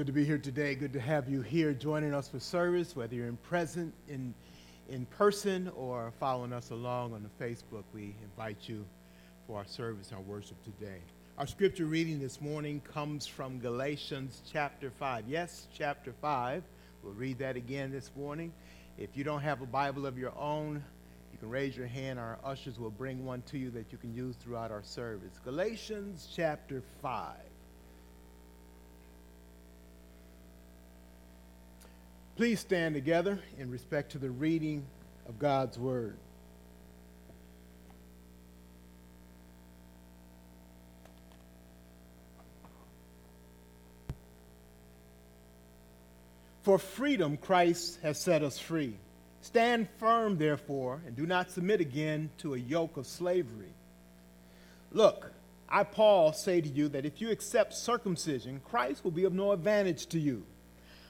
good to be here today. Good to have you here joining us for service, whether you're in present in in person or following us along on the Facebook. We invite you for our service, our worship today. Our scripture reading this morning comes from Galatians chapter 5. Yes, chapter 5. We'll read that again this morning. If you don't have a Bible of your own, you can raise your hand. Our ushers will bring one to you that you can use throughout our service. Galatians chapter 5. Please stand together in respect to the reading of God's Word. For freedom, Christ has set us free. Stand firm, therefore, and do not submit again to a yoke of slavery. Look, I, Paul, say to you that if you accept circumcision, Christ will be of no advantage to you.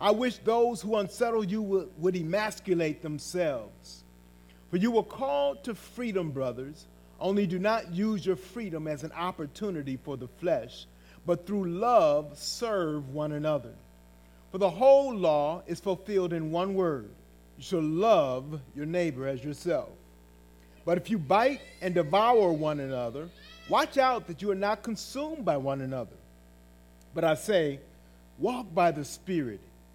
I wish those who unsettle you would, would emasculate themselves. For you were called to freedom, brothers, only do not use your freedom as an opportunity for the flesh, but through love serve one another. For the whole law is fulfilled in one word you shall love your neighbor as yourself. But if you bite and devour one another, watch out that you are not consumed by one another. But I say, walk by the Spirit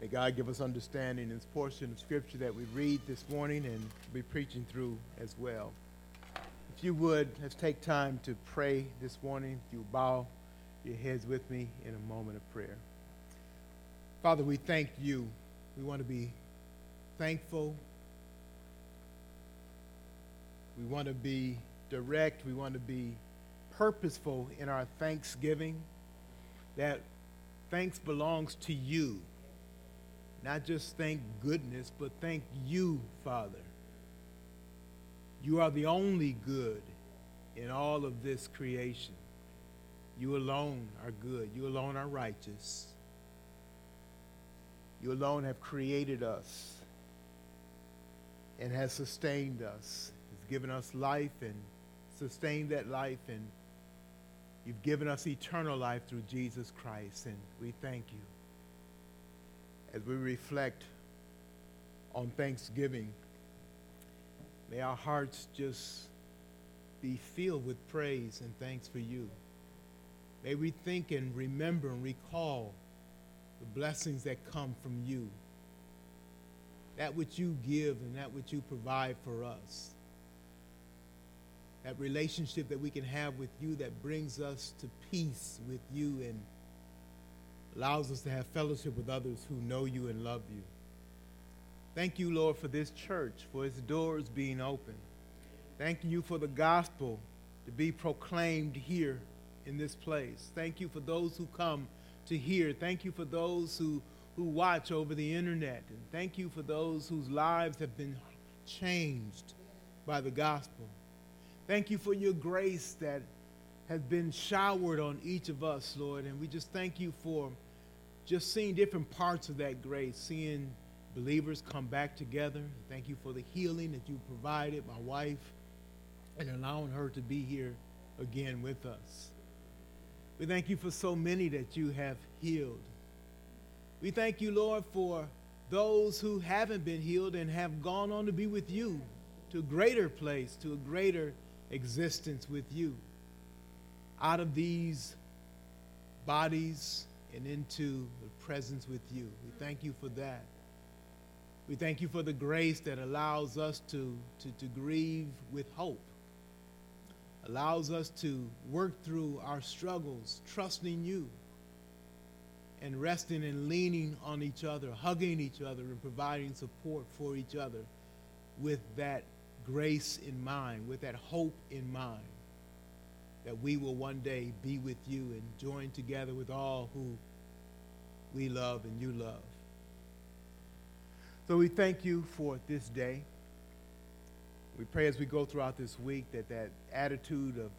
May God give us understanding in this portion of Scripture that we read this morning and be preaching through as well. If you would, let's take time to pray this morning. If you bow your heads with me in a moment of prayer. Father, we thank you. We want to be thankful. We want to be direct. We want to be purposeful in our thanksgiving. That thanks belongs to you not just thank goodness, but thank you, Father. You are the only good in all of this creation. You alone are good. You alone are righteous. You alone have created us and has sustained us, has given us life and sustained that life, and you've given us eternal life through Jesus Christ, and we thank you as we reflect on Thanksgiving. May our hearts just be filled with praise and thanks for you. May we think and remember and recall the blessings that come from you, that which you give and that which you provide for us. That relationship that we can have with you that brings us to peace with you and allows us to have fellowship with others who know you and love you. Thank you, Lord, for this church, for its doors being open. Thank you for the gospel to be proclaimed here in this place. Thank you for those who come to hear. Thank you for those who, who watch over the internet. And thank you for those whose lives have been changed by the gospel. Thank you for your grace that has been showered on each of us, Lord. And we just thank you for just seeing different parts of that grace, seeing believers come back together. Thank you for the healing that you provided my wife and allowing her to be here again with us. We thank you for so many that you have healed. We thank you, Lord, for those who haven't been healed and have gone on to be with you to a greater place, to a greater existence with you. Out of these bodies and into the presence with you. We thank you for that. We thank you for the grace that allows us to, to, to grieve with hope, allows us to work through our struggles, trusting you, and resting and leaning on each other, hugging each other, and providing support for each other with that grace in mind, with that hope in mind, that we will one day be with you and join together with all who we love and you love. So we thank you for this day. We pray as we go throughout this week that that attitude of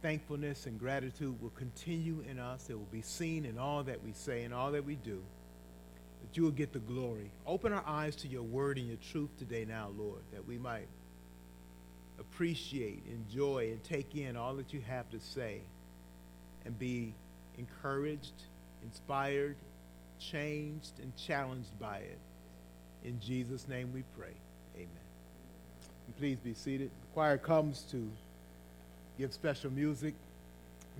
thankfulness and gratitude will continue in us. It will be seen in all that we say and all that we do. That you will get the glory. Open our eyes to your word and your truth today now, Lord, that we might appreciate, enjoy, and take in all that you have to say and be encouraged, inspired, changed and challenged by it. In Jesus' name we pray. Amen. And please be seated. The choir comes to give special music,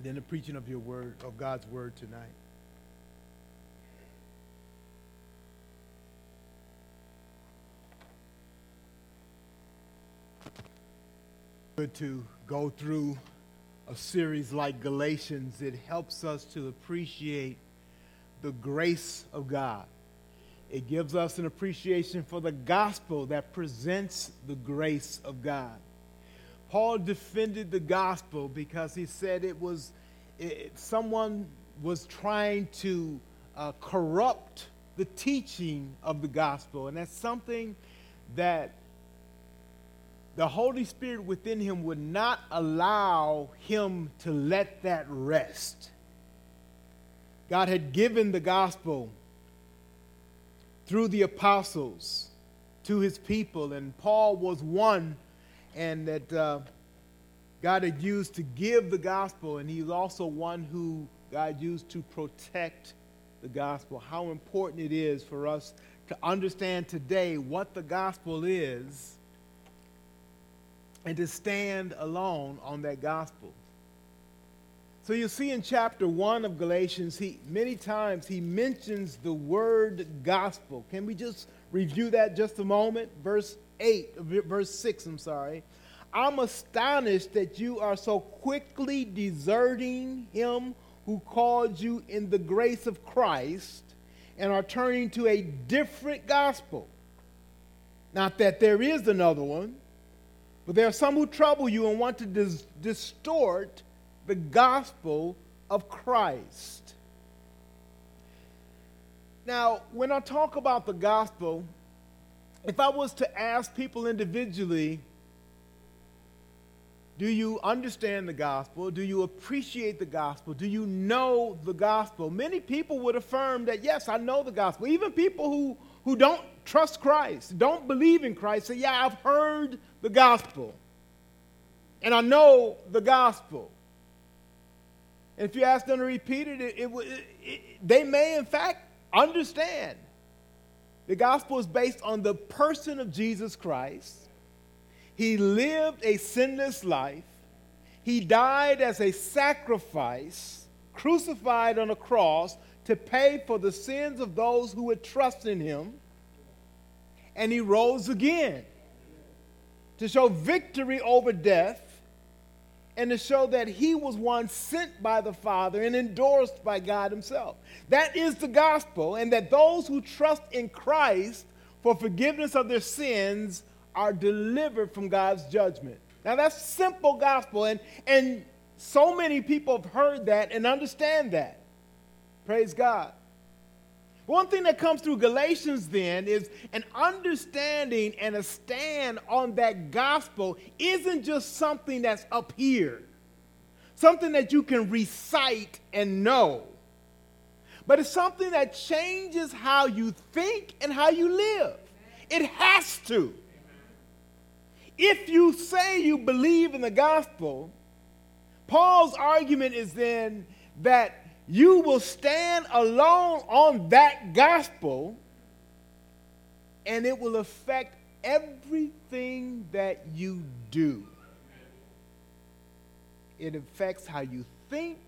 then the preaching of your word, of God's word tonight. To go through a series like Galatians. It helps us to appreciate the grace of God. It gives us an appreciation for the gospel that presents the grace of God. Paul defended the gospel because he said it was it, someone was trying to uh, corrupt the teaching of the gospel, and that's something that the Holy Spirit within him would not allow him to let that rest. God had given the gospel through the apostles to his people, and Paul was one, and that uh, God had used to give the gospel, and he's also one who God used to protect the gospel. How important it is for us to understand today what the gospel is and to stand alone on that gospel. So you see in chapter 1 of Galatians, he many times he mentions the word gospel. Can we just review that just a moment? Verse 8, verse 6, I'm sorry. I'm astonished that you are so quickly deserting him who called you in the grace of Christ and are turning to a different gospel. Not that there is another one, but there are some who trouble you and want to dis- distort the gospel of Christ. Now, when I talk about the gospel, if I was to ask people individually, do you understand the gospel? Do you appreciate the gospel? Do you know the gospel? Many people would affirm that, yes, I know the gospel. Even people who, who don't trust Christ, don't believe in Christ, say, yeah, I've heard the gospel. And I know the gospel. And if you ask them to repeat it, it, it, it, they may, in fact, understand. The gospel is based on the person of Jesus Christ. He lived a sinless life. He died as a sacrifice, crucified on a cross to pay for the sins of those who would trust in him. And he rose again to show victory over death and to show that he was one sent by the Father and endorsed by God himself. That is the gospel, and that those who trust in Christ for forgiveness of their sins are delivered from God's judgment. Now that's simple gospel, and, and so many people have heard that and understand that. Praise God. One thing that comes through Galatians then is an understanding and a stand on that gospel isn't just something that's up here, something that you can recite and know, but it's something that changes how you think and how you live. It has to. If you say you believe in the gospel, Paul's argument is then that you will stand alone on that gospel and it will affect everything that you do. It affects how you think,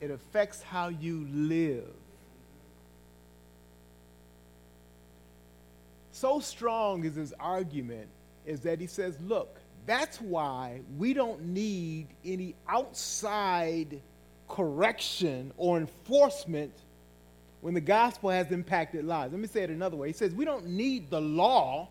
it affects how you live. So strong is his argument is that he says, look, that's why we don't need any outside correction or enforcement when the gospel has impacted lives. Let me say it another way. He says, We don't need the law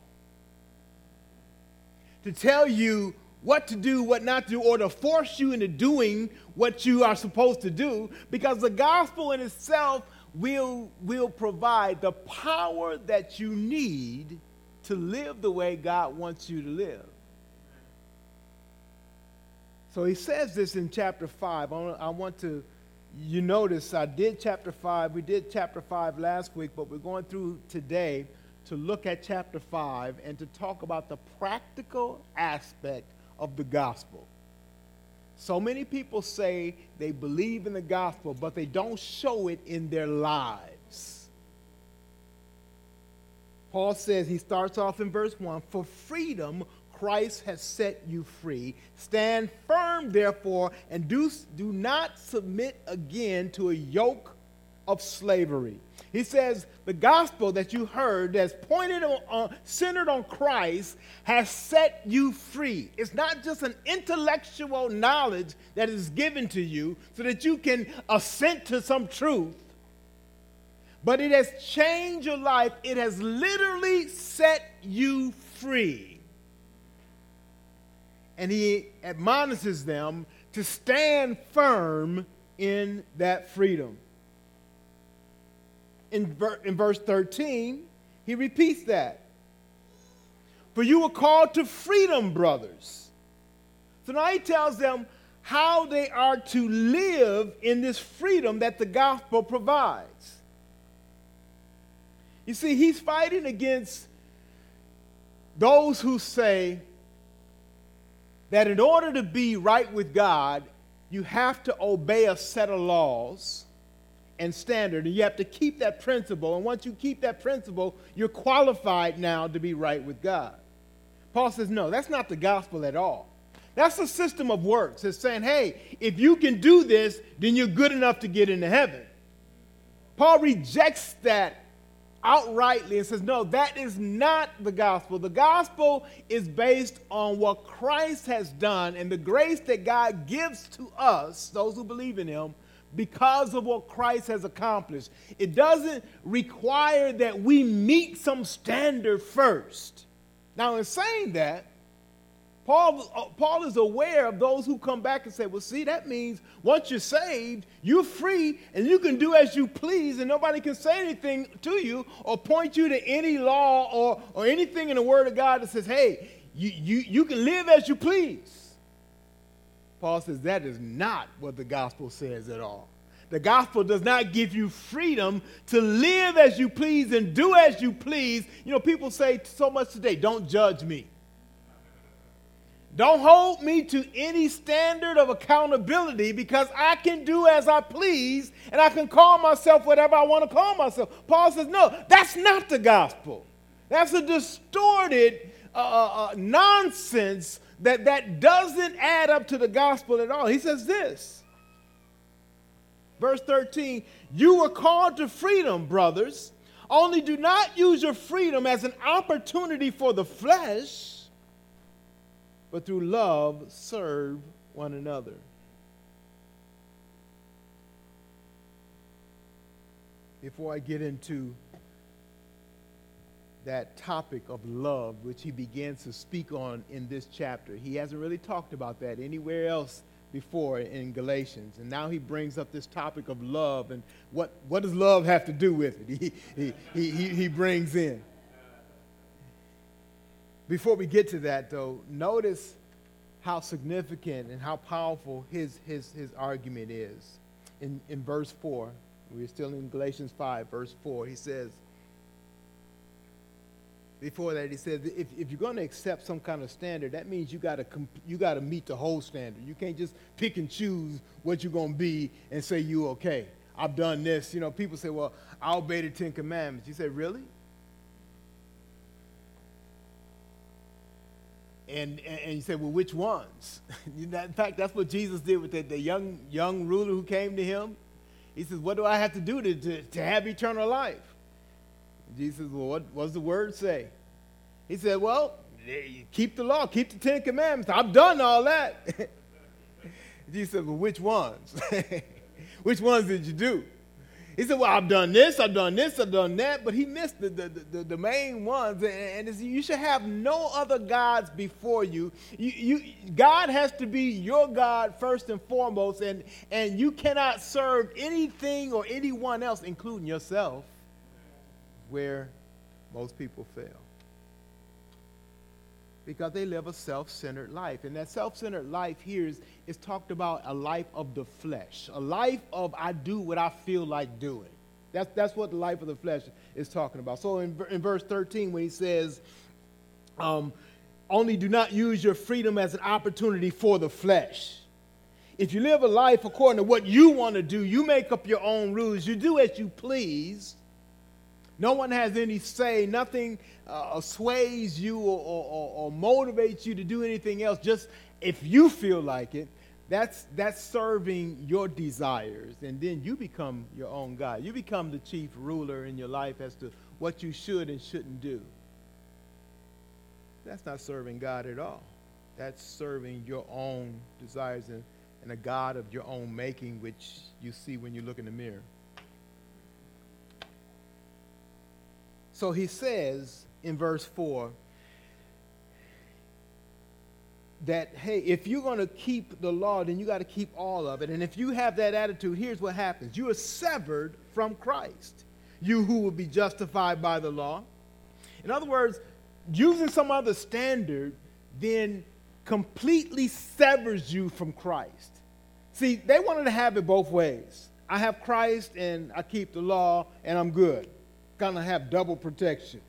to tell you what to do, what not to do, or to force you into doing what you are supposed to do, because the gospel in itself will, will provide the power that you need to live the way God wants you to live. So he says this in chapter 5. I want to, you notice I did chapter 5. We did chapter 5 last week, but we're going through today to look at chapter 5 and to talk about the practical aspect of the gospel. So many people say they believe in the gospel, but they don't show it in their lives. Paul says, he starts off in verse 1 For freedom Christ has set you free. Stand firm, therefore, and do, do not submit again to a yoke of slavery. He says the gospel that you heard that's pointed on, uh, centered on Christ has set you free. It's not just an intellectual knowledge that is given to you so that you can assent to some truth, but it has changed your life. It has literally set you free and he admonishes them to stand firm in that freedom. In, in verse 13, he repeats that. For you were called to freedom, brothers. So now he tells them how they are to live in this freedom that the gospel provides. You see, he's fighting against those who say, that in order to be right with God, you have to obey a set of laws and standard, and you have to keep that principle. And once you keep that principle, you're qualified now to be right with God. Paul says, no, that's not the gospel at all. That's a system of works. It's saying, hey, if you can do this, then you're good enough to get into heaven. Paul rejects that outrightly and says, No, that is not the gospel. The gospel is based on what Christ has done and the grace that God gives to us, those who believe in Him, because of what Christ has accomplished. It doesn't require that we meet some standard first. Now, in saying that, Paul, uh, Paul is aware of those who come back and say, well, see, that means once you're saved, you're free and you can do as you please, and nobody can say anything to you or point you to any law or, or anything in the Word of God that says, hey, you, you, you can live as you please. Paul says that is not what the gospel says at all. The gospel does not give you freedom to live as you please and do as you please. You know, people say so much today, don't judge me. Don't hold me to any standard of accountability because I can do as I please and I can call myself whatever I want to call myself. Paul says, no, that's not the gospel. That's a distorted uh, uh, uh nonsense that, that doesn't add up to the gospel at all. He says this, verse 13, you were called to freedom, brothers. Only do not use your freedom as an opportunity for the flesh but through love serve one another. Before I get into that topic of love, which he begins to speak on in this chapter, he hasn't really talked about that anywhere else before in Galatians. And now he brings up this topic of love and what, what does love have to do with it? He, he, he, he brings in. Before we get to that, though, notice how significant and how powerful his, his, his argument is. In, in verse 4, we're still in Galatians 5, verse 4, he says, before that, he says, if, if you're going to accept some kind of standard, that means you got to you got to meet the whole standard. You can't just pick and choose what you're going to be and say you okay. I've done this. You know, people say, well, I obey the Ten Commandments. You say, really? And, and, and you say, well, which ones? in fact, that's what Jesus did with the, the young, young ruler who came to him. He says, what do I have to do to, to, to have eternal life? Jesus says, well, what, what does the word say? He said, well, keep the law, keep the Ten Commandments. I've done all that. Jesus said, well, which ones? which ones did you do? He said, Well, I've done this, I've done this, I've done that, but he missed the, the, the, the main ones. And, and you should have no other gods before you. You, you. God has to be your God first and foremost, and, and you cannot serve anything or anyone else, including yourself, where most people fail because they live a self-centered life. And that self-centered life here is, is talked about a life of the flesh, a life of I do what I feel like doing. That's, that's what the life of the flesh is talking about. So in, in verse 13, when he says, um, only do not use your freedom as an opportunity for the flesh. If you live a life according to what you want to do, you make up your own rules, you do as you please. No one has any say, nothing uh, sways you or, or, or motivates you to do anything else, just if you feel like it, that's, that's serving your desires. And then you become your own God. You become the chief ruler in your life as to what you should and shouldn't do. That's not serving God at all. That's serving your own desires and, and a God of your own making, which you see when you look in the mirror. So he says, in verse 4 that, hey, if you're going to keep the law, then you got to keep all of it. And if you have that attitude, here's what happens you are severed from Christ, you who will be justified by the law. In other words, using some other standard then completely severs you from Christ. See, they wanted to have it both ways. I have Christ and I keep the law and I'm good. Kind of have double protection.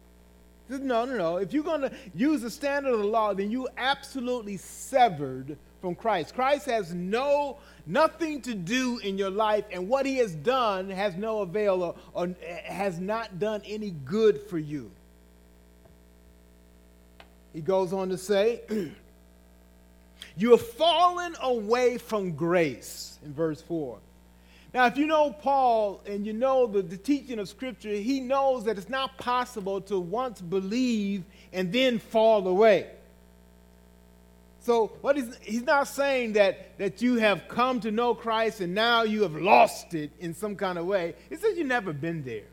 No, no, no. If you're going to use the standard of the law, then you absolutely severed from Christ. Christ has no nothing to do in your life, and what he has done has no avail or, or has not done any good for you. He goes on to say, You have fallen away from grace in verse 4. Now, if you know Paul and you know the, the teaching of Scripture, he knows that it's not possible to once believe and then fall away. So what is, he's not saying that, that you have come to know Christ and now you have lost it in some kind of way. He says you've never been there.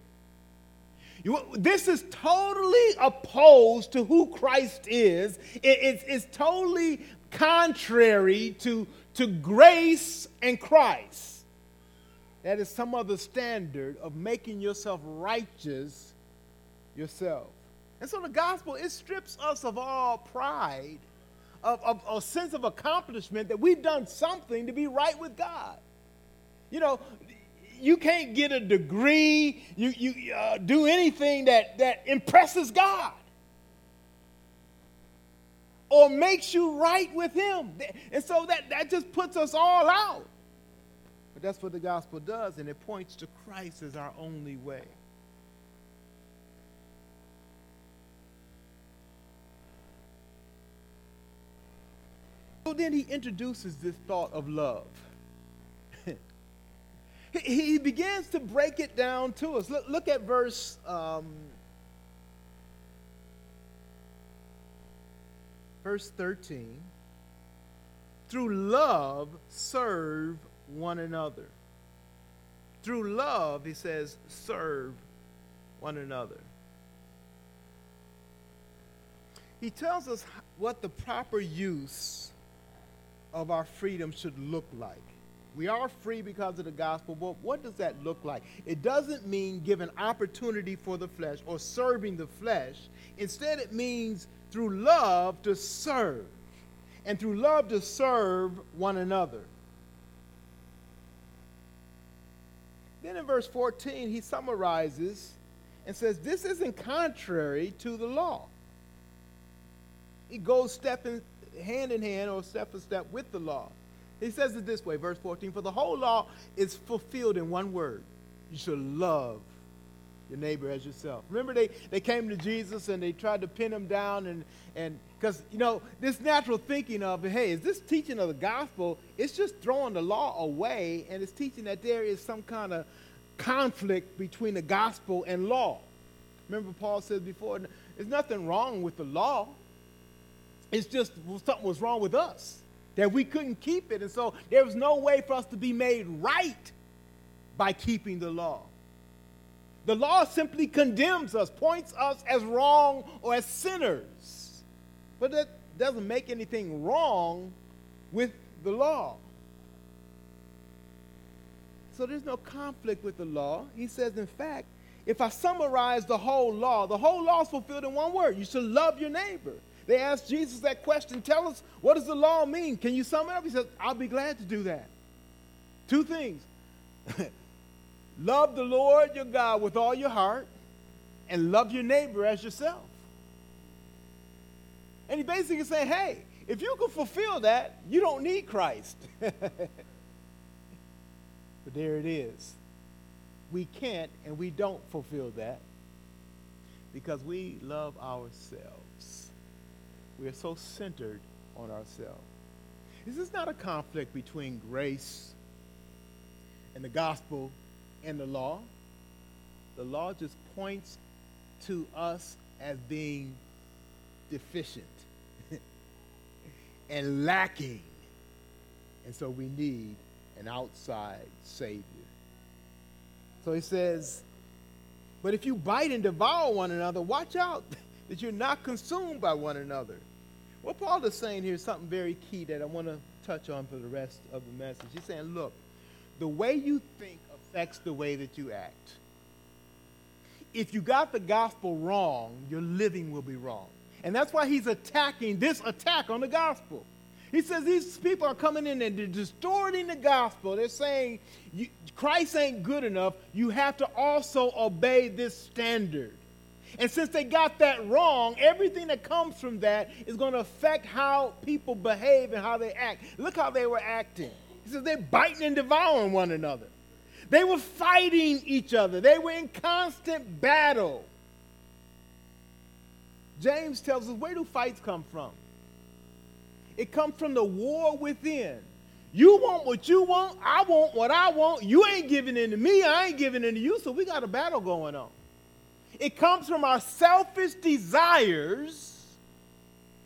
You, this is totally opposed to who Christ is. It, it's, it's totally contrary to, to grace and Christ. That is some other standard of making yourself righteous yourself. And so the gospel, it strips us of all pride, of, of a sense of accomplishment that we've done something to be right with God. You know, you can't get a degree, you, you uh, do anything that, that impresses God. or makes you right with him. And so that, that just puts us all out. But that's what the gospel does, and it points to Christ as our only way. So then he introduces this thought of love. he begins to break it down to us. Look, look at verse um, verse 13. Through love, serve one another. Through love, he says, serve one another. He tells us what the proper use of our freedom should look like. We are free because of the gospel, but what does that look like? It doesn't mean giving opportunity for the flesh or serving the flesh. Instead, it means through love to serve, and through love to serve one another. Then in verse 14, he summarizes and says, This isn't contrary to the law. He goes step in, hand in hand or step for step with the law. He says it this way, verse 14 For the whole law is fulfilled in one word you should love your neighbor as yourself. Remember, they, they came to Jesus and they tried to pin him down, and and because you know this natural thinking of hey, is this teaching of the gospel? It's just throwing the law away, and it's teaching that there is some kind of conflict between the gospel and law. Remember, Paul said before, there's nothing wrong with the law. It's just something was wrong with us that we couldn't keep it. And so there was no way for us to be made right by keeping the law. The law simply condemns us, points us as wrong or as sinners. But that doesn't make anything wrong with the law. So there's no conflict with the law. He says, in fact, if I summarize the whole law, the whole law is fulfilled in one word. You should love your neighbor. They asked Jesus that question Tell us, what does the law mean? Can you sum it up? He says, I'll be glad to do that. Two things love the Lord your God with all your heart, and love your neighbor as yourself. And he basically saying, hey, if you can fulfill that, you don't need Christ. but there it is. We can't and we don't fulfill that because we love ourselves. We are so centered on ourselves. This is not a conflict between grace and the gospel and the law. The law just points to us as being deficient and lacking. And so we need an outside Savior. So he says, But if you bite and devour one another, watch out that you're not consumed by one another. What Paul is saying here is something very key that I want to touch on for the rest of the message. He's saying, look, the way you think affects the way that you act. If you got the gospel wrong, your living will be wrong. And that's why he's attacking this attack on the gospel. He says these people are coming in and they're distorting the gospel. They're saying Christ ain't good enough. You have to also obey this standard. And since they got that wrong, everything that comes from that is going to affect how people behave and how they act. Look how they were acting. He says they're biting and devouring one another. They were fighting each other. They were in constant battle. James tells us where do fights come from? It comes from the war within. You want what you want, I want what I want. You ain't giving in to me, I ain't giving in to you, so we got a battle going on. It comes from our selfish desires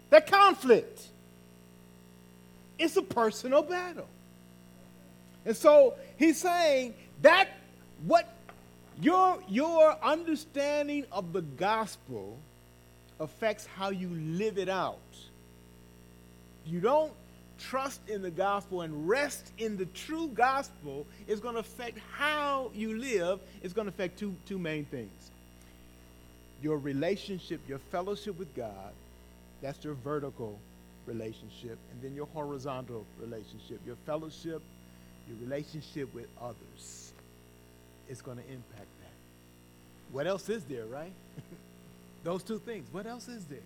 that conflict. It's a personal battle. And so he's saying that what your, your understanding of the gospel affects how you live it out. You don't trust in the gospel and rest in the true gospel is going to affect how you live. It's going to affect two, two main things your relationship, your fellowship with God, that's your vertical relationship, and then your horizontal relationship, your fellowship, your relationship with others It's going to impact that. What else is there, right? Those two things. What else is there?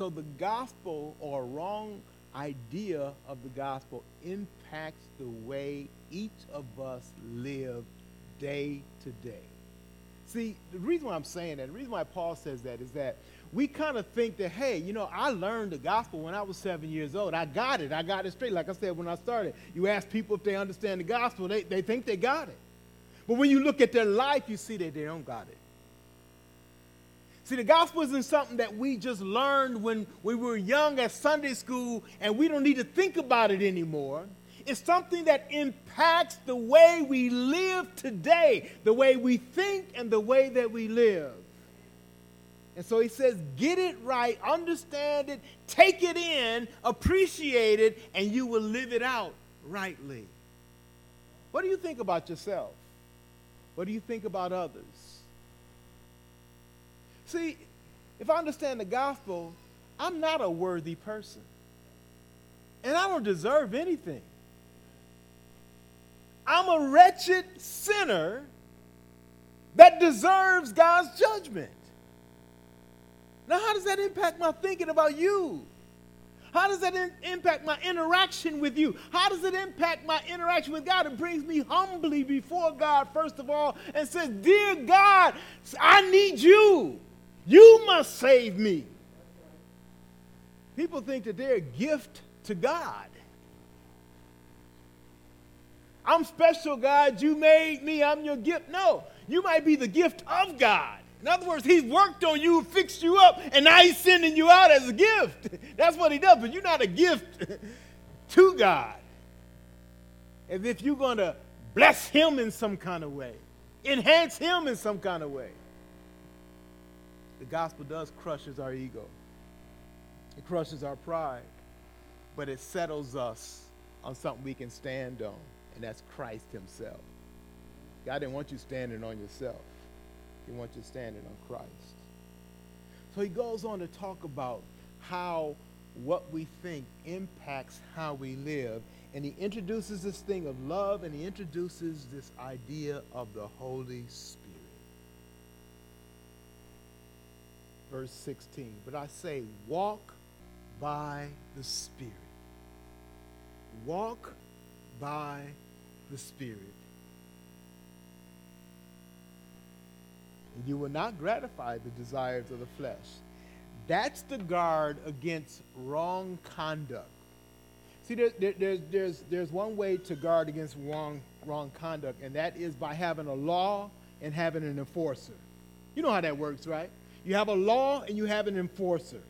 So the gospel or wrong idea of the gospel impacts the way each of us live day to day. See, the reason why I'm saying that, the reason why Paul says that is that we kind of think that, hey, you know, I learned the gospel when I was seven years old. I got it. I got it straight. Like I said when I started, you ask people if they understand the gospel, they, they think they got it. But when you look at their life, you see that they don't got it. See, the gospel isn't something that we just learned when we were young at Sunday school and we don't need to think about it anymore. It's something that impacts the way we live today, the way we think and the way that we live. And so he says, get it right, understand it, take it in, appreciate it, and you will live it out rightly. What do you think about yourself? What do you think about others? See, if I understand the gospel, I'm not a worthy person. And I don't deserve anything. I'm a wretched sinner that deserves God's judgment. Now, how does that impact my thinking about you? How does that in- impact my interaction with you? How does it impact my interaction with God? It brings me humbly before God, first of all, and says, Dear God, I need you. You must save me. People think that they're a gift to God. I'm special, God. You made me. I'm your gift. No, you might be the gift of God. In other words, He's worked on you, fixed you up, and now He's sending you out as a gift. That's what He does, but you're not a gift to God. As if you're going to bless Him in some kind of way, enhance Him in some kind of way the gospel does crushes our ego. It crushes our pride, but it settles us on something we can stand on, and that's Christ himself. God didn't want you standing on yourself. He wants you standing on Christ. So he goes on to talk about how what we think impacts how we live. And he introduces this thing of love and he introduces this idea of the Holy Spirit. Verse 16. But I say, walk by the Spirit. Walk by the Spirit. And you will not gratify the desires of the flesh. That's the guard against wrong conduct. See, there, there, there's, there's, there's one way to guard against wrong, wrong conduct, and that is by having a law and having an enforcer. You know how that works, right? You have a law and you have an enforcer.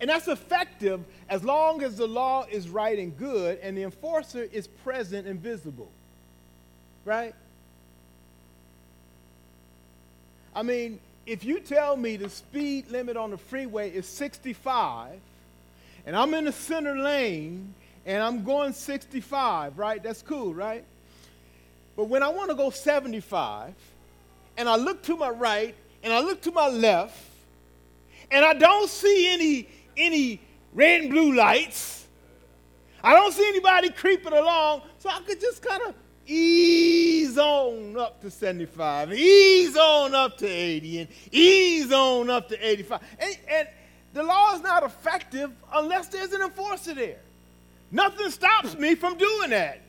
And that's effective as long as the law is right and good and the enforcer is present and visible. Right? I mean, if you tell me the speed limit on the freeway is 65 and I'm in the center lane and I'm going 65, right? That's cool, right? But when I want to go 75 and I look to my right and I look to my left and I don't see any any red and blue lights. I don't see anybody creeping along, so I could just kind of ease on up to 75, ease on up to 80, and ease on up to 85. And, and the law is not effective unless there's an enforcer there. Nothing stops me from doing that.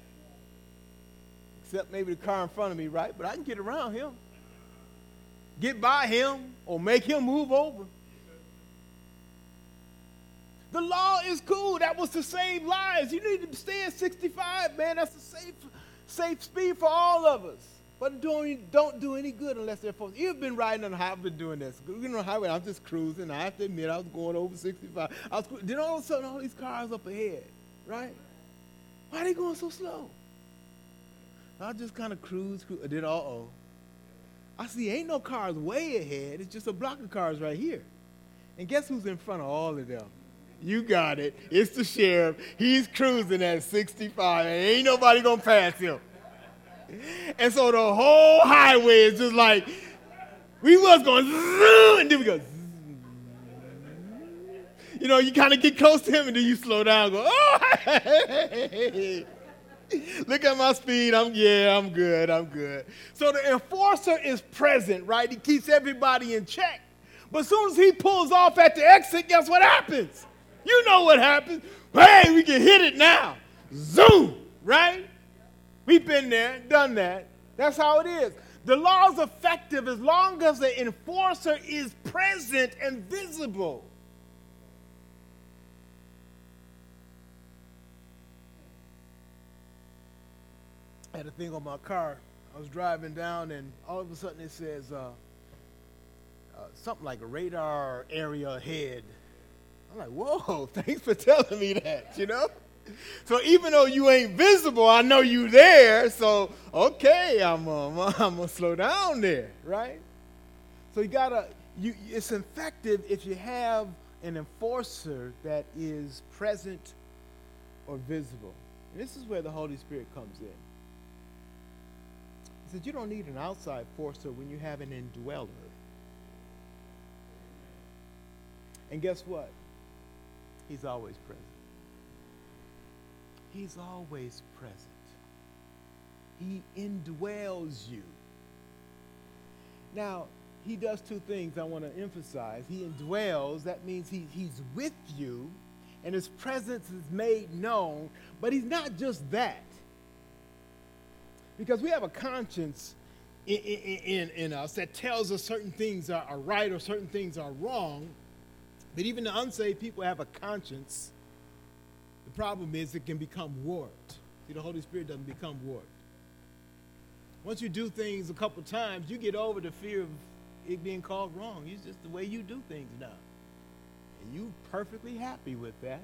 Except maybe the car in front of me, right? But I can get around him get by him or make him move over. The law is cool. That was to save lives. You need to stay at 65, man. That's a safe, safe speed for all of us. But don't, don't do any good unless they're forced. You've been riding on the highway, been doing this. You know, highway, I'm just cruising. I have to admit, I was going over 65. I was, then all of a sudden, all these cars up ahead, right? Why are they going so slow? I just kind of cruise, cruise. Then, uh-oh. I see ain't no cars way ahead. It's just a block of cars right here. And guess who's in front of all of them? You got it. It's the sheriff. He's cruising at 65. And ain't nobody gonna pass him. And so the whole highway is just like, we was going zoom, and then we go. You know, you kind of get close to him, and then you slow down. Go, oh, hey. Look at my speed. I'm yeah, I'm good. I'm good. So the enforcer is present, right? He keeps everybody in check. But as soon as he pulls off at the exit, guess what happens? You know what happens. Hey, we can hit it now. Zoom, right? We've been there, done that. That's how it is. The law is effective as long as the enforcer is present and visible. I had a thing on my car. I was driving down, and all of a sudden it says uh, uh, something like a radar area ahead. I'm like, whoa, thanks for telling me that, you know? So even though you ain't visible, I know you there. So okay, I'm uh, I'm gonna slow down there, right? So you gotta you. It's effective if you have an enforcer that is present or visible. And this is where the Holy Spirit comes in. Said you don't need an outside enforcer when you have an indweller. And guess what? He's always present. He's always present. He indwells you. Now, he does two things I want to emphasize. He indwells, that means he, he's with you, and his presence is made known, but he's not just that. Because we have a conscience in, in, in us that tells us certain things are, are right or certain things are wrong, but even the unsaved people have a conscience the problem is it can become warped. See, the Holy Spirit doesn't become warped. Once you do things a couple times, you get over the fear of it being called wrong. It's just the way you do things now. And you're perfectly happy with that.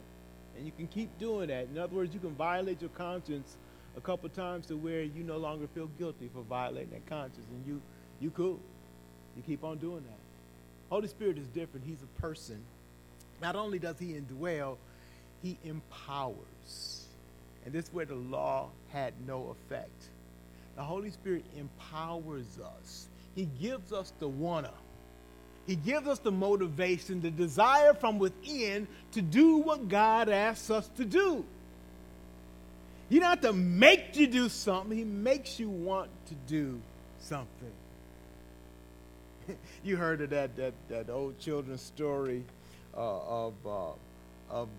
And you can keep doing that. In other words, you can violate your conscience a couple times to where you no longer feel guilty for violating that conscience. And you you cool. You keep on doing that. Holy Spirit is different. He's a person. Not only does he indwell, he empowers. And this is where the law had no effect. The Holy Spirit empowers us. He gives us the wanna. He gives us the motivation, the desire from within to do what God asks us to do. He don't have to make you do something, He makes you want to do something. you heard of that, that, that old children's story uh, of, uh, of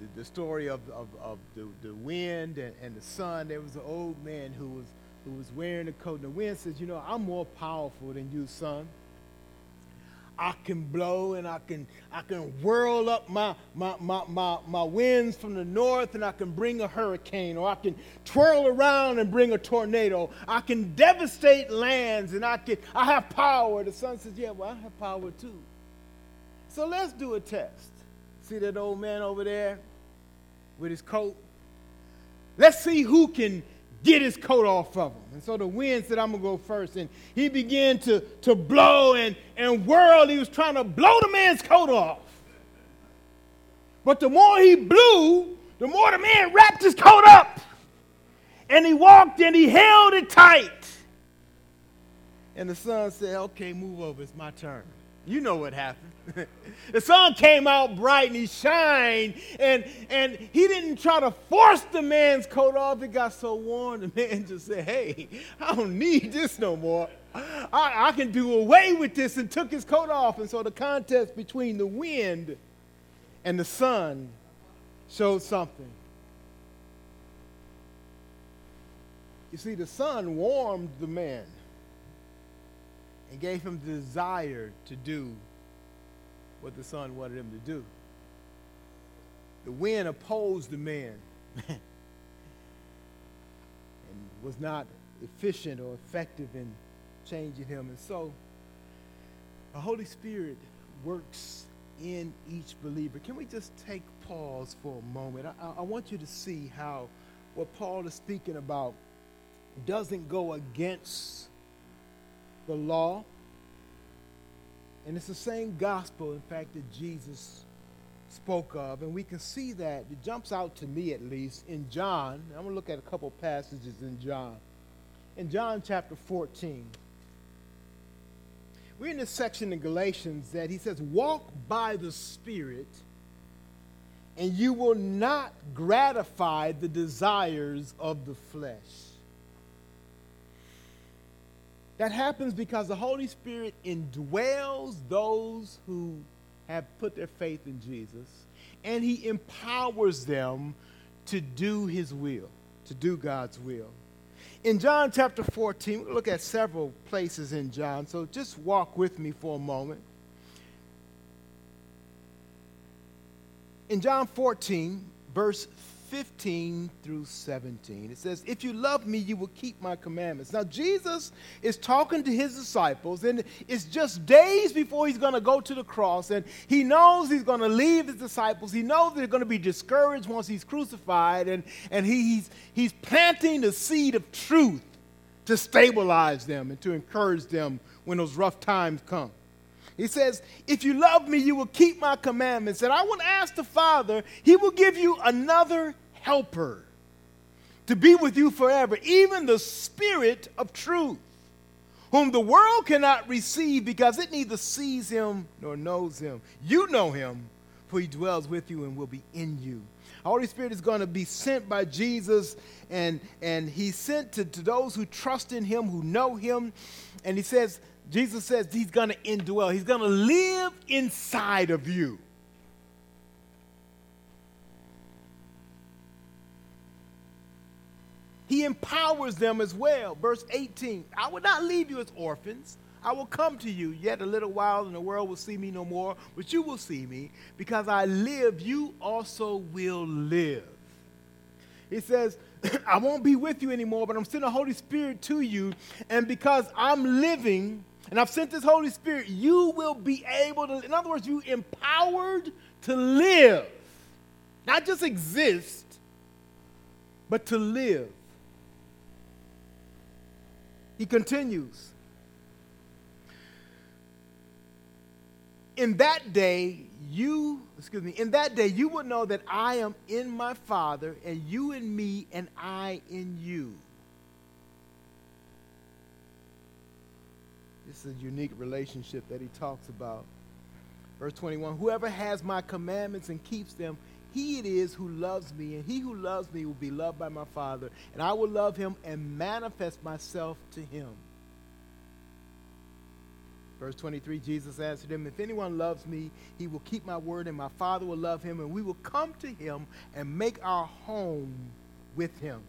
the, the story of, of, of the, the wind and, and the sun. There was an old man who was, who was wearing a coat. And the wind says, You know, I'm more powerful than you, sun. I can blow and I can I can whirl up my, my, my, my, my winds from the north and I can bring a hurricane or I can twirl around and bring a tornado. I can devastate lands and I can I have power. The sun says, Yeah, well I have power too. So let's do a test. See that old man over there? with his coat. Let's see who can get his coat off of him. And so the wind said, I'm going to go first. And he began to, to blow and, and whirl. He was trying to blow the man's coat off. But the more he blew, the more the man wrapped his coat up. And he walked and he held it tight. And the sun said, Okay, move over. It's my turn. You know what happened. the sun came out bright and he shined, and, and he didn't try to force the man's coat off. It got so warm, the man just said, Hey, I don't need this no more. I, I can do away with this, and took his coat off. And so the contest between the wind and the sun showed something. You see, the sun warmed the man and gave him the desire to do what the sun wanted him to do. The wind opposed the man and was not efficient or effective in changing him. And so the Holy Spirit works in each believer. Can we just take pause for a moment? I, I want you to see how what Paul is speaking about doesn't go against the law. And it's the same gospel, in fact, that Jesus spoke of. And we can see that. It jumps out to me, at least, in John. I'm going to look at a couple passages in John. In John chapter 14, we're in this section in Galatians that he says, Walk by the Spirit, and you will not gratify the desires of the flesh. That happens because the Holy Spirit indwells those who have put their faith in Jesus, and He empowers them to do His will, to do God's will. In John chapter 14, we'll look at several places in John, so just walk with me for a moment. In John 14, verse 15 through 17. It says, If you love me, you will keep my commandments. Now, Jesus is talking to his disciples, and it's just days before he's going to go to the cross, and he knows he's going to leave his disciples. He knows they're going to be discouraged once he's crucified, and, and he, he's, he's planting the seed of truth to stabilize them and to encourage them when those rough times come. He says, If you love me, you will keep my commandments. And I will ask the Father, He will give you another helper to be with you forever, even the Spirit of truth, whom the world cannot receive because it neither sees him nor knows him. You know him, for he dwells with you and will be in you. Holy Spirit is going to be sent by Jesus, and, and he's sent to, to those who trust in him, who know him. And he says, Jesus says he's going to indwell, he's going to live inside of you. He empowers them as well. Verse 18 I will not leave you as orphans. I will come to you yet a little while, and the world will see me no more, but you will see me. Because I live, you also will live. He says, I won't be with you anymore, but I'm sending the Holy Spirit to you. And because I'm living, and I've sent this Holy Spirit, you will be able to, in other words, you empowered to live. Not just exist, but to live. He continues. In that day, you, excuse me, in that day you will know that I am in my Father, and you in me, and I in you. Is a unique relationship that he talks about. Verse 21 Whoever has my commandments and keeps them, he it is who loves me, and he who loves me will be loved by my Father, and I will love him and manifest myself to him. Verse 23 Jesus answered him, If anyone loves me, he will keep my word, and my Father will love him, and we will come to him and make our home with him.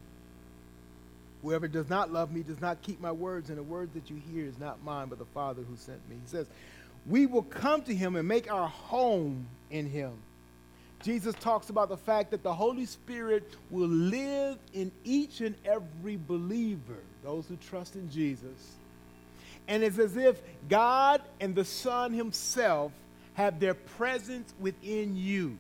Whoever does not love me does not keep my words, and the words that you hear is not mine, but the Father who sent me. He says, We will come to him and make our home in him. Jesus talks about the fact that the Holy Spirit will live in each and every believer, those who trust in Jesus. And it's as if God and the Son Himself have their presence within you.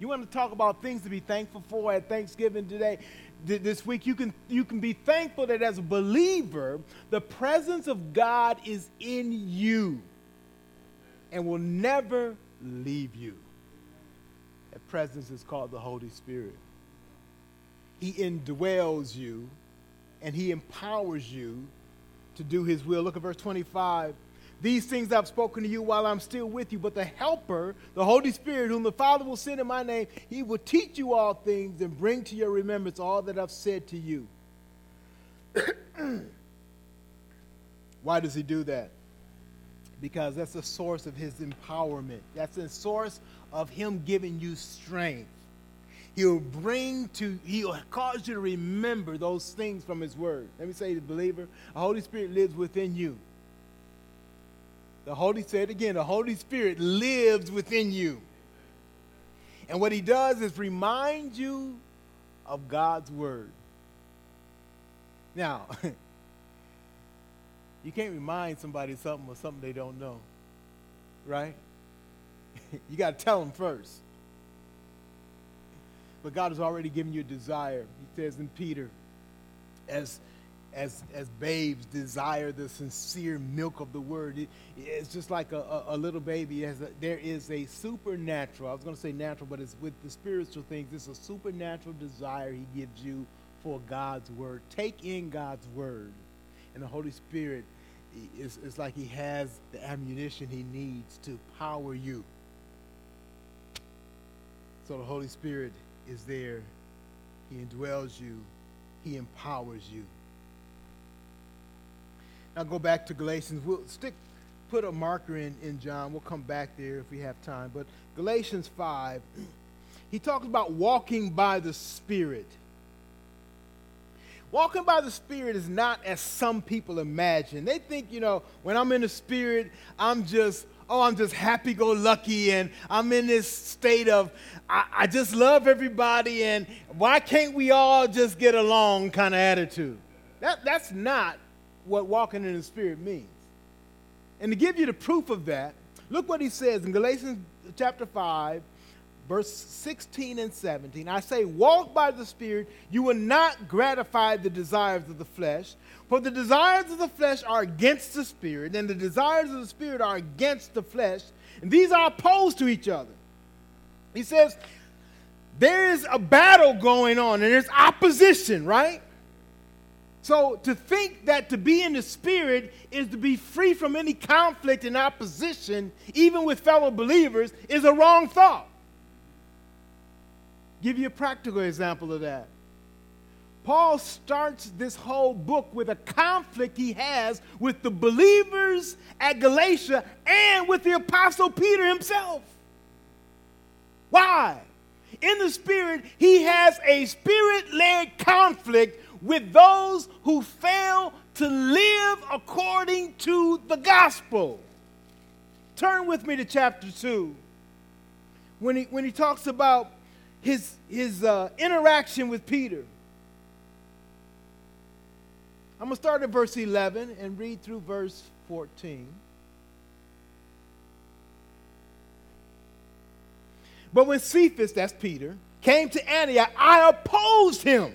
You want to talk about things to be thankful for at Thanksgiving today? This week, you can, you can be thankful that as a believer, the presence of God is in you and will never leave you. That presence is called the Holy Spirit. He indwells you and he empowers you to do his will. Look at verse 25. These things I've spoken to you while I'm still with you, but the Helper, the Holy Spirit, whom the Father will send in my name, he will teach you all things and bring to your remembrance all that I've said to you. Why does he do that? Because that's the source of his empowerment. That's the source of him giving you strength. He'll bring to, he'll cause you to remember those things from his word. Let me say to the believer, the Holy Spirit lives within you. The Holy, say it again, the Holy Spirit lives within you. And what he does is remind you of God's word. Now, you can't remind somebody something or something they don't know, right? you got to tell them first. But God has already given you a desire. He says in Peter, as as, as babes desire the sincere milk of the word. It, it's just like a, a, a little baby. A, there is a supernatural, I was going to say natural, but it's with the spiritual things, it's a supernatural desire he gives you for God's word. Take in God's word. And the Holy Spirit is, is like he has the ammunition he needs to power you. So the Holy Spirit is there. He indwells you. He empowers you. I'll go back to Galatians. We'll stick, put a marker in, in John. We'll come back there if we have time. But Galatians 5, he talks about walking by the Spirit. Walking by the Spirit is not as some people imagine. They think, you know, when I'm in the Spirit, I'm just, oh, I'm just happy go lucky and I'm in this state of, I, I just love everybody and why can't we all just get along kind of attitude. That, that's not what walking in the Spirit means. And to give you the proof of that, look what he says in Galatians chapter 5, verse 16 and 17. I say, walk by the Spirit, you will not gratify the desires of the flesh. For the desires of the flesh are against the Spirit, and the desires of the Spirit are against the flesh. And these are opposed to each other. He says, there is a battle going on, and there's opposition, right? So to think that to be in the Spirit is to be free from any conflict and opposition, even with fellow believers, is a wrong thought. Give you a practical example of that. Paul starts this whole book with a conflict he has with the believers at Galatia and with the Apostle Peter himself. Why? In the Spirit, he has a spirit led conflict with those who fail to live according to the gospel. Turn with me to chapter 2. When he, when he talks about his, his uh, interaction with Peter. I'm going to start at verse 11 and read through verse 14. But when Cephas, that's Peter, came to Antioch, I opposed him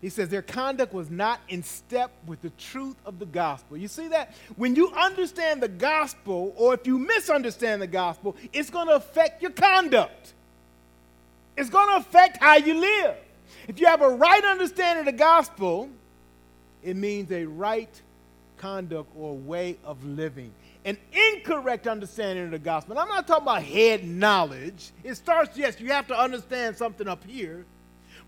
He says their conduct was not in step with the truth of the gospel. You see that? When you understand the gospel, or if you misunderstand the gospel, it's going to affect your conduct. It's going to affect how you live. If you have a right understanding of the gospel, it means a right conduct or way of living. An incorrect understanding of the gospel. And I'm not talking about head knowledge. It starts, yes, you have to understand something up here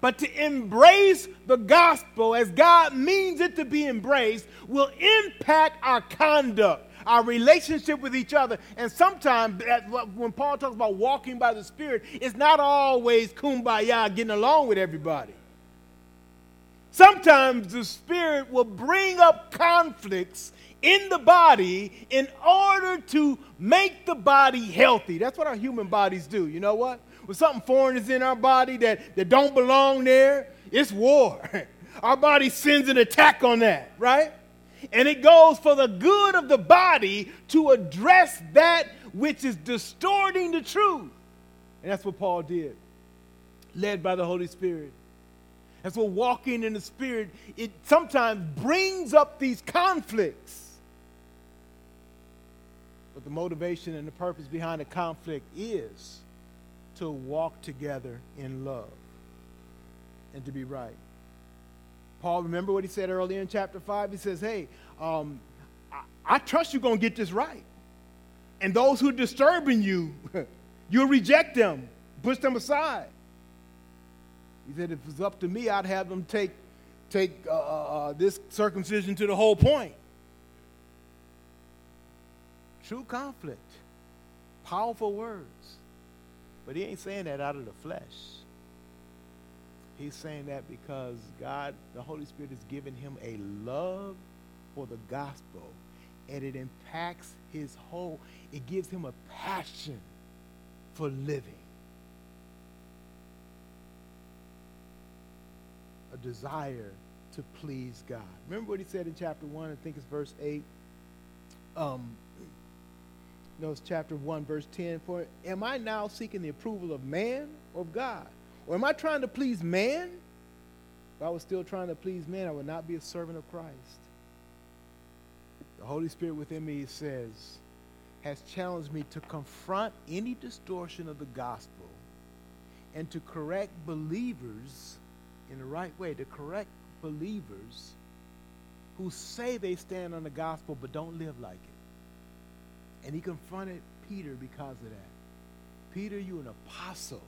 but to embrace the gospel as God means it to be embraced will impact our conduct, our relationship with each other. And sometimes, when Paul talks about walking by the Spirit, it's not always kumbaya, getting along with everybody. Sometimes the Spirit will bring up conflicts in the body in order to make the body healthy. That's what our human bodies do. You know what? Something foreign is in our body that, that don't belong there, it's war. Our body sends an attack on that, right? And it goes for the good of the body to address that which is distorting the truth. And that's what Paul did, led by the Holy Spirit. That's what walking in the Spirit, it sometimes brings up these conflicts. But the motivation and the purpose behind the conflict is to walk together in love and to be right. Paul, remember what he said earlier in chapter 5? He says, Hey, um, I, I trust you're going to get this right. And those who are disturbing you, you'll reject them, push them aside. He said, If it's up to me, I'd have them take, take uh, uh, uh this circumcision to the whole point. True conflict, powerful words. But he ain't saying that out of the flesh. He's saying that because God, the Holy Spirit, has given him a love for the gospel. And it impacts his whole, it gives him a passion for living. A desire to please God. Remember what he said in chapter 1, I think it's verse 8. Um, no, it's chapter 1, verse 10. For am I now seeking the approval of man or of God? Or am I trying to please man? If I was still trying to please man, I would not be a servant of Christ. The Holy Spirit within me says, has challenged me to confront any distortion of the gospel and to correct believers in the right way, to correct believers who say they stand on the gospel but don't live like it. And he confronted Peter because of that. Peter, you're an apostle.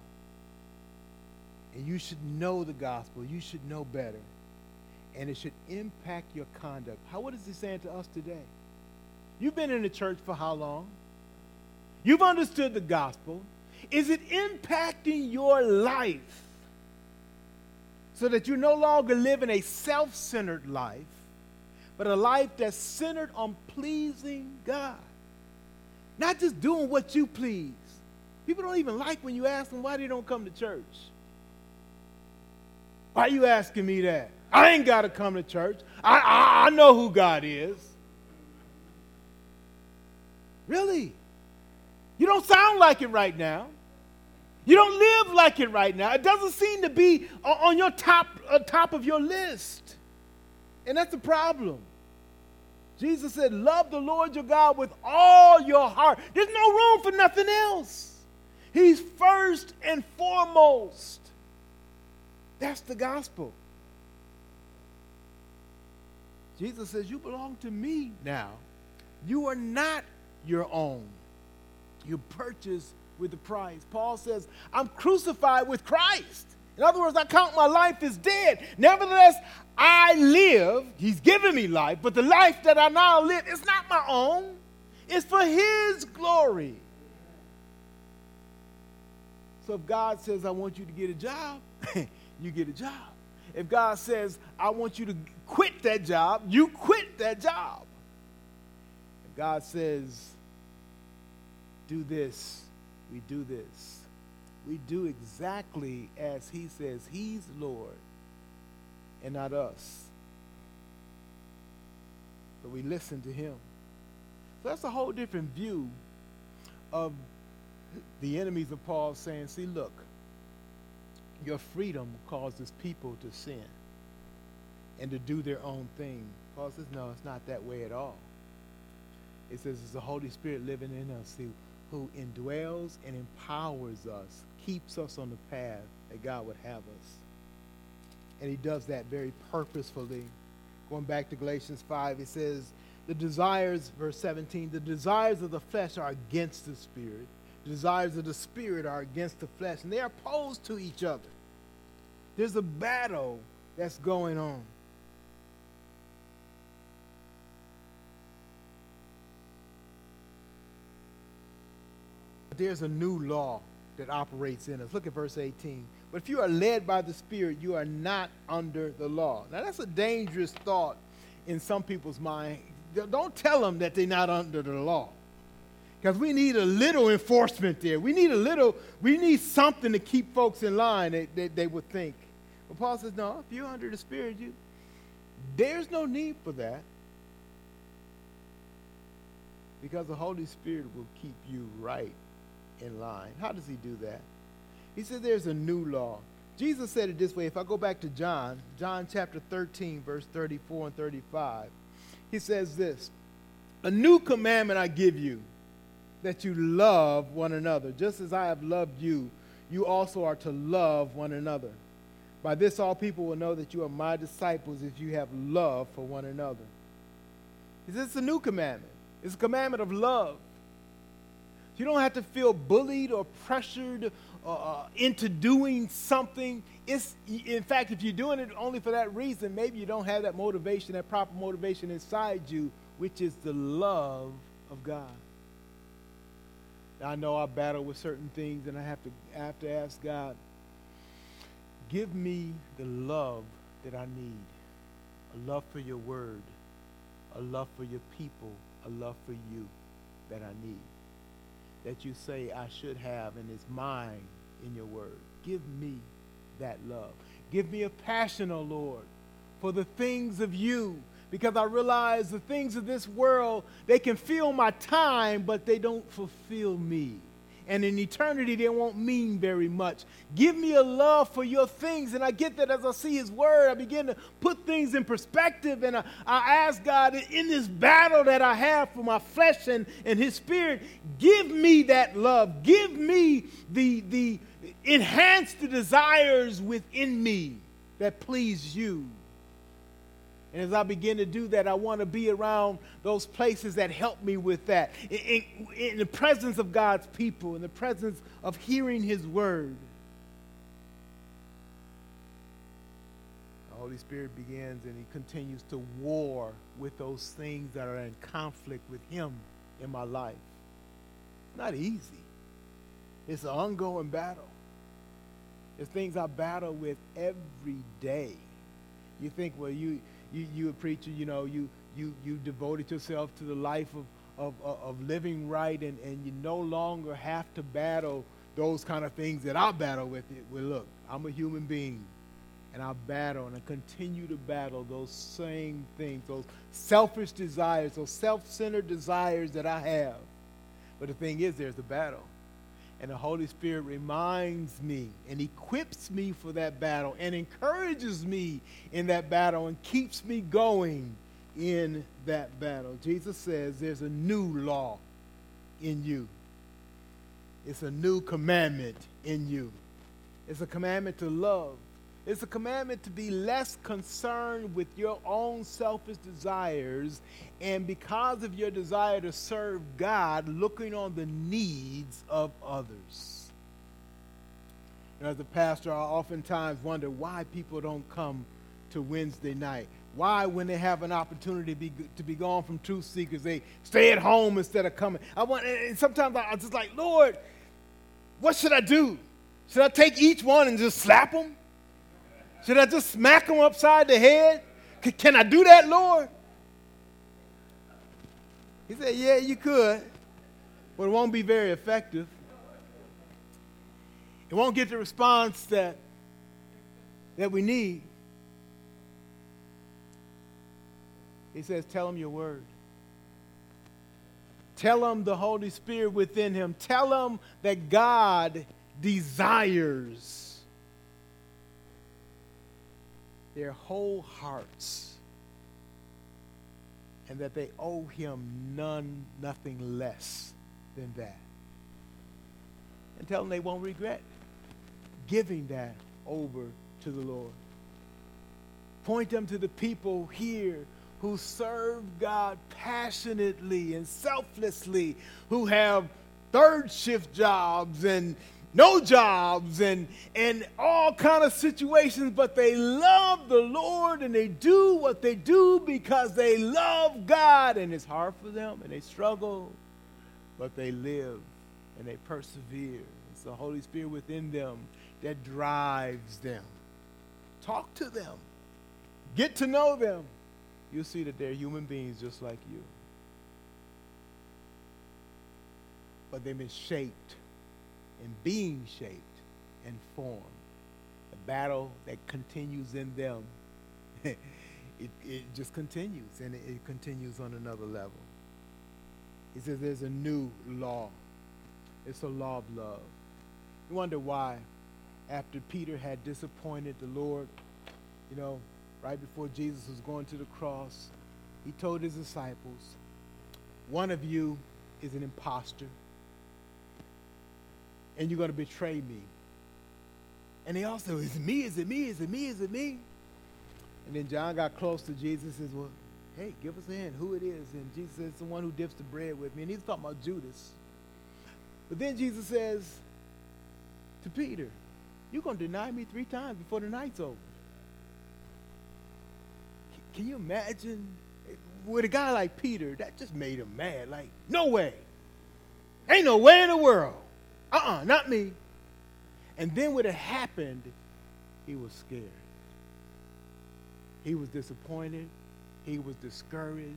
And you should know the gospel. You should know better. And it should impact your conduct. How what is he saying to us today? You've been in the church for how long? You've understood the gospel. Is it impacting your life so that you no longer live in a self centered life, but a life that's centered on pleasing God? Not just doing what you please. People don't even like when you ask them why they don't come to church. Why are you asking me that? I ain't got to come to church. I, I, I know who God is. Really? You don't sound like it right now. You don't live like it right now. It doesn't seem to be on your top, uh, top of your list. And that's the problem. Jesus said, Love the Lord your God with all your heart. There's no room for nothing else. He's first and foremost. That's the gospel. Jesus says, You belong to me now. You are not your own. You purchased with the price. Paul says, I'm crucified with Christ. In other words, I count my life as dead. Nevertheless, I live. He's given me life, but the life that I now live is not my own, it's for His glory. So if God says, I want you to get a job, you get a job. If God says, I want you to quit that job, you quit that job. If God says, do this, we do this. We do exactly as He says. He's Lord and not us. But we listen to Him. So that's a whole different view of the enemies of Paul saying, see, look, your freedom causes people to sin and to do their own thing. Paul says, no, it's not that way at all. It says it's the Holy Spirit living in us who, who indwells and empowers us, keeps us on the path that God would have us. And he does that very purposefully. Going back to Galatians 5, it says, the desires, verse 17, the desires of the flesh are against the spirit the desires of the spirit are against the flesh, and they are opposed to each other. There's a battle that's going on. There's a new law that operates in us. Look at verse 18. But if you are led by the Spirit, you are not under the law. Now, that's a dangerous thought in some people's mind. Don't tell them that they're not under the law because we need a little enforcement there. We need a little, we need something to keep folks in line, they, they, they would think. But Paul says, no, if you're under the Spirit, you, there's no need for that. Because the Holy Spirit will keep you right in line. How does he do that? He said there's a new law. Jesus said it this way. If I go back to John, John chapter 13, verse 34 and 35, he says this A new commandment I give you that you love one another. Just as I have loved you, you also are to love one another. By this, all people will know that you are my disciples if you have love for one another. He says it's a new commandment, it's a commandment of love. You don't have to feel bullied or pressured uh, uh, into doing something. It's, in fact, if you're doing it only for that reason, maybe you don't have that motivation, that proper motivation inside you, which is the love of God. I know I battle with certain things, and I have to I have to ask God, give me the love that I need, a love for your word, a love for your people, a love for you that I need, that you say I should have and is mine in your word. Give me that love. Give me a passion, O oh Lord, for the things of you because I realize the things of this world, they can fill my time, but they don't fulfill me. And in eternity they won't mean very much. Give me a love for your things. And I get that as I see His Word, I begin to put things in perspective. And I, I ask God, in this battle that I have for my flesh and, and His Spirit, give me that love. Give me the, the enhance the desires within me that please you. And as I begin to do that, I want to be around those places that help me with that. In, in, in, the presence of God's people, in the presence of hearing His word. The Holy Spirit begins and He continues to war with those things that are in conflict with Him in my life. It's not easy, it's an ongoing battle. It's things I battle with every day. You think, well, you you, you a preacher, you know, you, you, you devoted yourself to the life of, of, of living right and, and you no longer have to battle those kind of things that I battle with it. Well, look, I'm a human being and I battle and I continue to battle those same things, those selfish desires, those self-centered desires that I have. But the thing is, there's a battle. And the Holy Spirit reminds me and equips me for that battle and encourages me in that battle and keeps me going in that battle. Jesus says there's a new law in you, it's a new commandment in you. It's a commandment to love it's a commandment to be less concerned with your own selfish desires and because of your desire to serve God, looking on the needs of others. as a pastor, I oftentimes wonder why people don't come to Wednesday night. Why, when they have an opportunity to be, to be gone from truth seekers, they stay at home instead of coming. I want, and sometimes I'm just like, Lord, what should I do? Should I take each one and just slap them? Should I just smack them upside the head? Can I do that, Lord? He said, Yeah, you could, but it won't be very effective. It won't get the response that, that we need. He says, Tell him your word. Tell him the Holy Spirit within him. Tell him that God desires their whole hearts and that they owe him none, nothing less than that. And tell them they won't regret giving that over to the Lord. Point them to the people here who serve God passionately and selflessly, who have third shift jobs and no jobs and, and all kind of situations, but they love the Lord and they do what they do because they love God and it's hard for them and they struggle, but they live and they persevere. It's the Holy Spirit within them that drives them. Talk to them. Get to know them. You'll see that they're human beings just like you. But they've been shaped and being shaped and formed. The battle that continues in them, it, it just continues, and it, it continues on another level. He says there's a new law. It's a law of love. You wonder why, after Peter had disappointed the Lord, you know, right before Jesus was going to the cross, he told his disciples, One of you is an impostor and you're going to betray me. And they also, is it me? Is it me? Is it me? Is it me? And then John got close to Jesus and says, Well, hey, give us a hint who it is. And Jesus says, the one who dips the bread with me. And he's talking about Judas. But then Jesus says to Peter, You're going to deny me three times before the night's over. Can you imagine? With a guy like Peter, that just made him mad. Like, no way. Ain't no way in the world. Uh-uh, not me. And then when it happened, he was scared. He was disappointed. He was discouraged.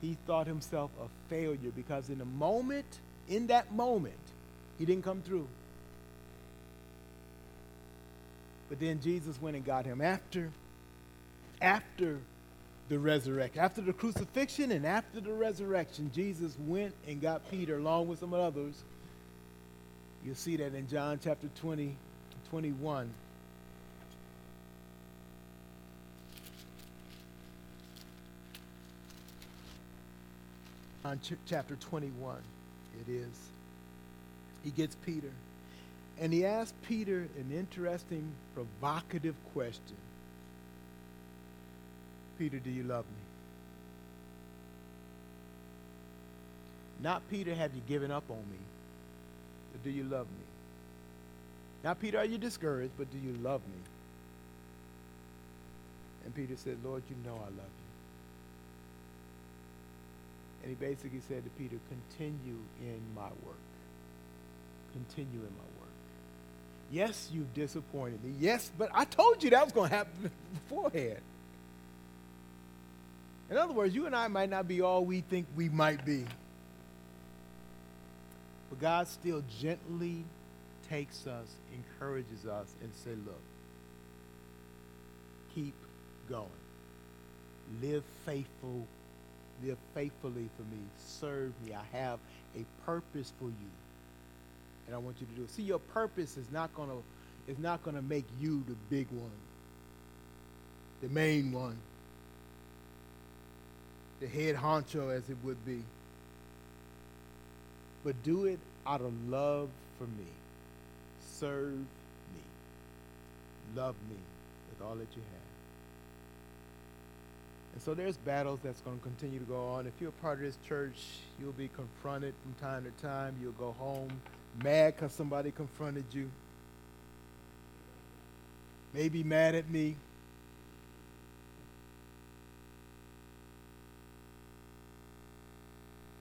He thought himself a failure because in the moment, in that moment, he didn't come through. But then Jesus went and got him after, after the resurrection, after the crucifixion and after the resurrection. Jesus went and got Peter along with some others You'll see that in John chapter 20, 21. On ch- chapter 21, it is. He gets Peter. And he asks Peter an interesting, provocative question Peter, do you love me? Not Peter, have you given up on me? But do you love me? Now, Peter, are you discouraged, but do you love me? And Peter said, Lord, you know I love you. And he basically said to Peter, continue in my work. Continue in my work. Yes, you've disappointed me. Yes, but I told you that was going to happen beforehand. In other words, you and I might not be all we think we might be. But God still gently takes us, encourages us, and say, look, keep going. Live faithful, live faithfully for me. Serve me. I have a purpose for you. And I want you to do it. See, your purpose is not gonna is not gonna make you the big one, the main one, the head honcho as it would be but do it out of love for me. Serve me. Love me with all that you have. And so there's battles that's going to continue to go on. If you're a part of this church, you'll be confronted from time to time. You'll go home mad because somebody confronted you. Maybe mad at me.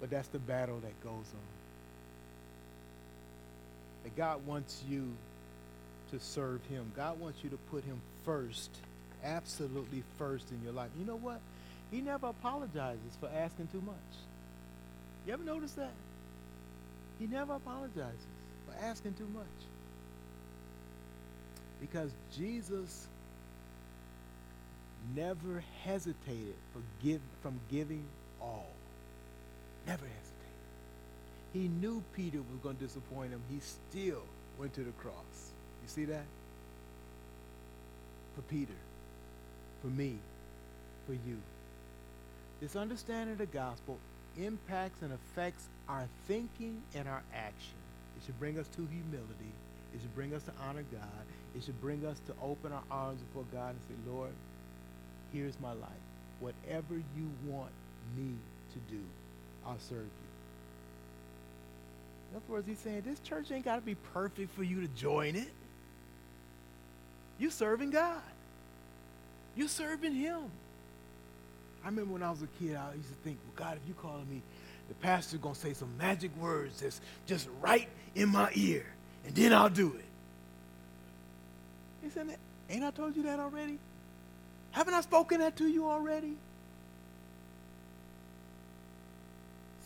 But that's the battle that goes on that God wants you to serve Him. God wants you to put Him first, absolutely first in your life. You know what? He never apologizes for asking too much. You ever notice that? He never apologizes for asking too much. Because Jesus never hesitated for give, from giving all. Never hesitated. He knew Peter was going to disappoint him. He still went to the cross. You see that? For Peter, for me, for you. This understanding of the gospel impacts and affects our thinking and our action. It should bring us to humility. It should bring us to honor God. It should bring us to open our arms before God and say, Lord, here's my life. Whatever you want me to do, I'll serve you. In other words, he's saying this church ain't got to be perfect for you to join it. You serving God. You serving Him. I remember when I was a kid, I used to think, well, God, if you calling me, the pastor's gonna say some magic words that's just right in my ear, and then I'll do it. He said, ain't I told you that already? Haven't I spoken that to you already?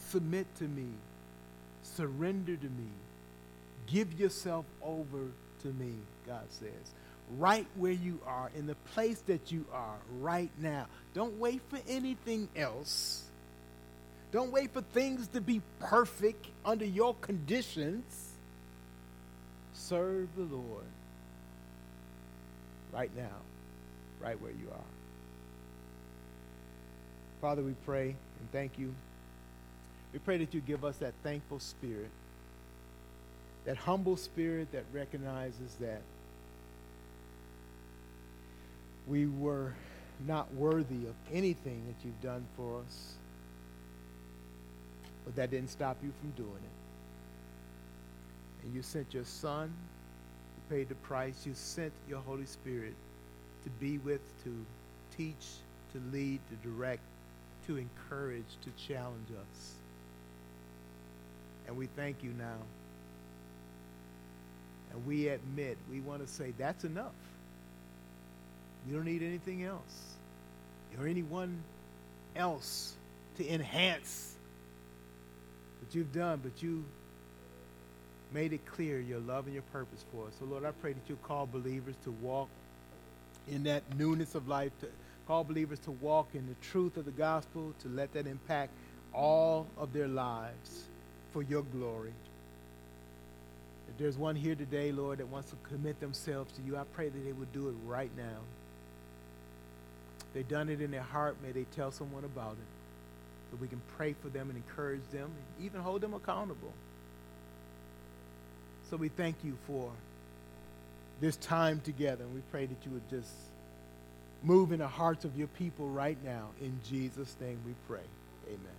Submit to me Surrender to me. Give yourself over to me, God says. Right where you are, in the place that you are right now. Don't wait for anything else. Don't wait for things to be perfect under your conditions. Serve the Lord right now, right where you are. Father, we pray and thank you we pray that you give us that thankful spirit, that humble spirit that recognizes that we were not worthy of anything that you've done for us, but that didn't stop you from doing it. And you sent your son, you paid the price, you sent your Holy Spirit to be with, to teach, to lead, to direct, to encourage, to challenge us. And we thank you now. And we admit, we want to say, that's enough. You don't need anything else or anyone else to enhance what you've done, but you made it clear your love and your purpose for us. So, Lord, I pray that you call believers to walk in that newness of life, to call believers to walk in the truth of the gospel, to let that impact all of their lives for your glory. If there's one here today, Lord, that wants to commit themselves to you, I pray that they would do it right now. If they've done it in their heart, may they tell someone about it so we can pray for them and encourage them and even hold them accountable. So we thank you for this time together, and we pray that you would just move in the hearts of your people right now. In Jesus' name we pray. Amen.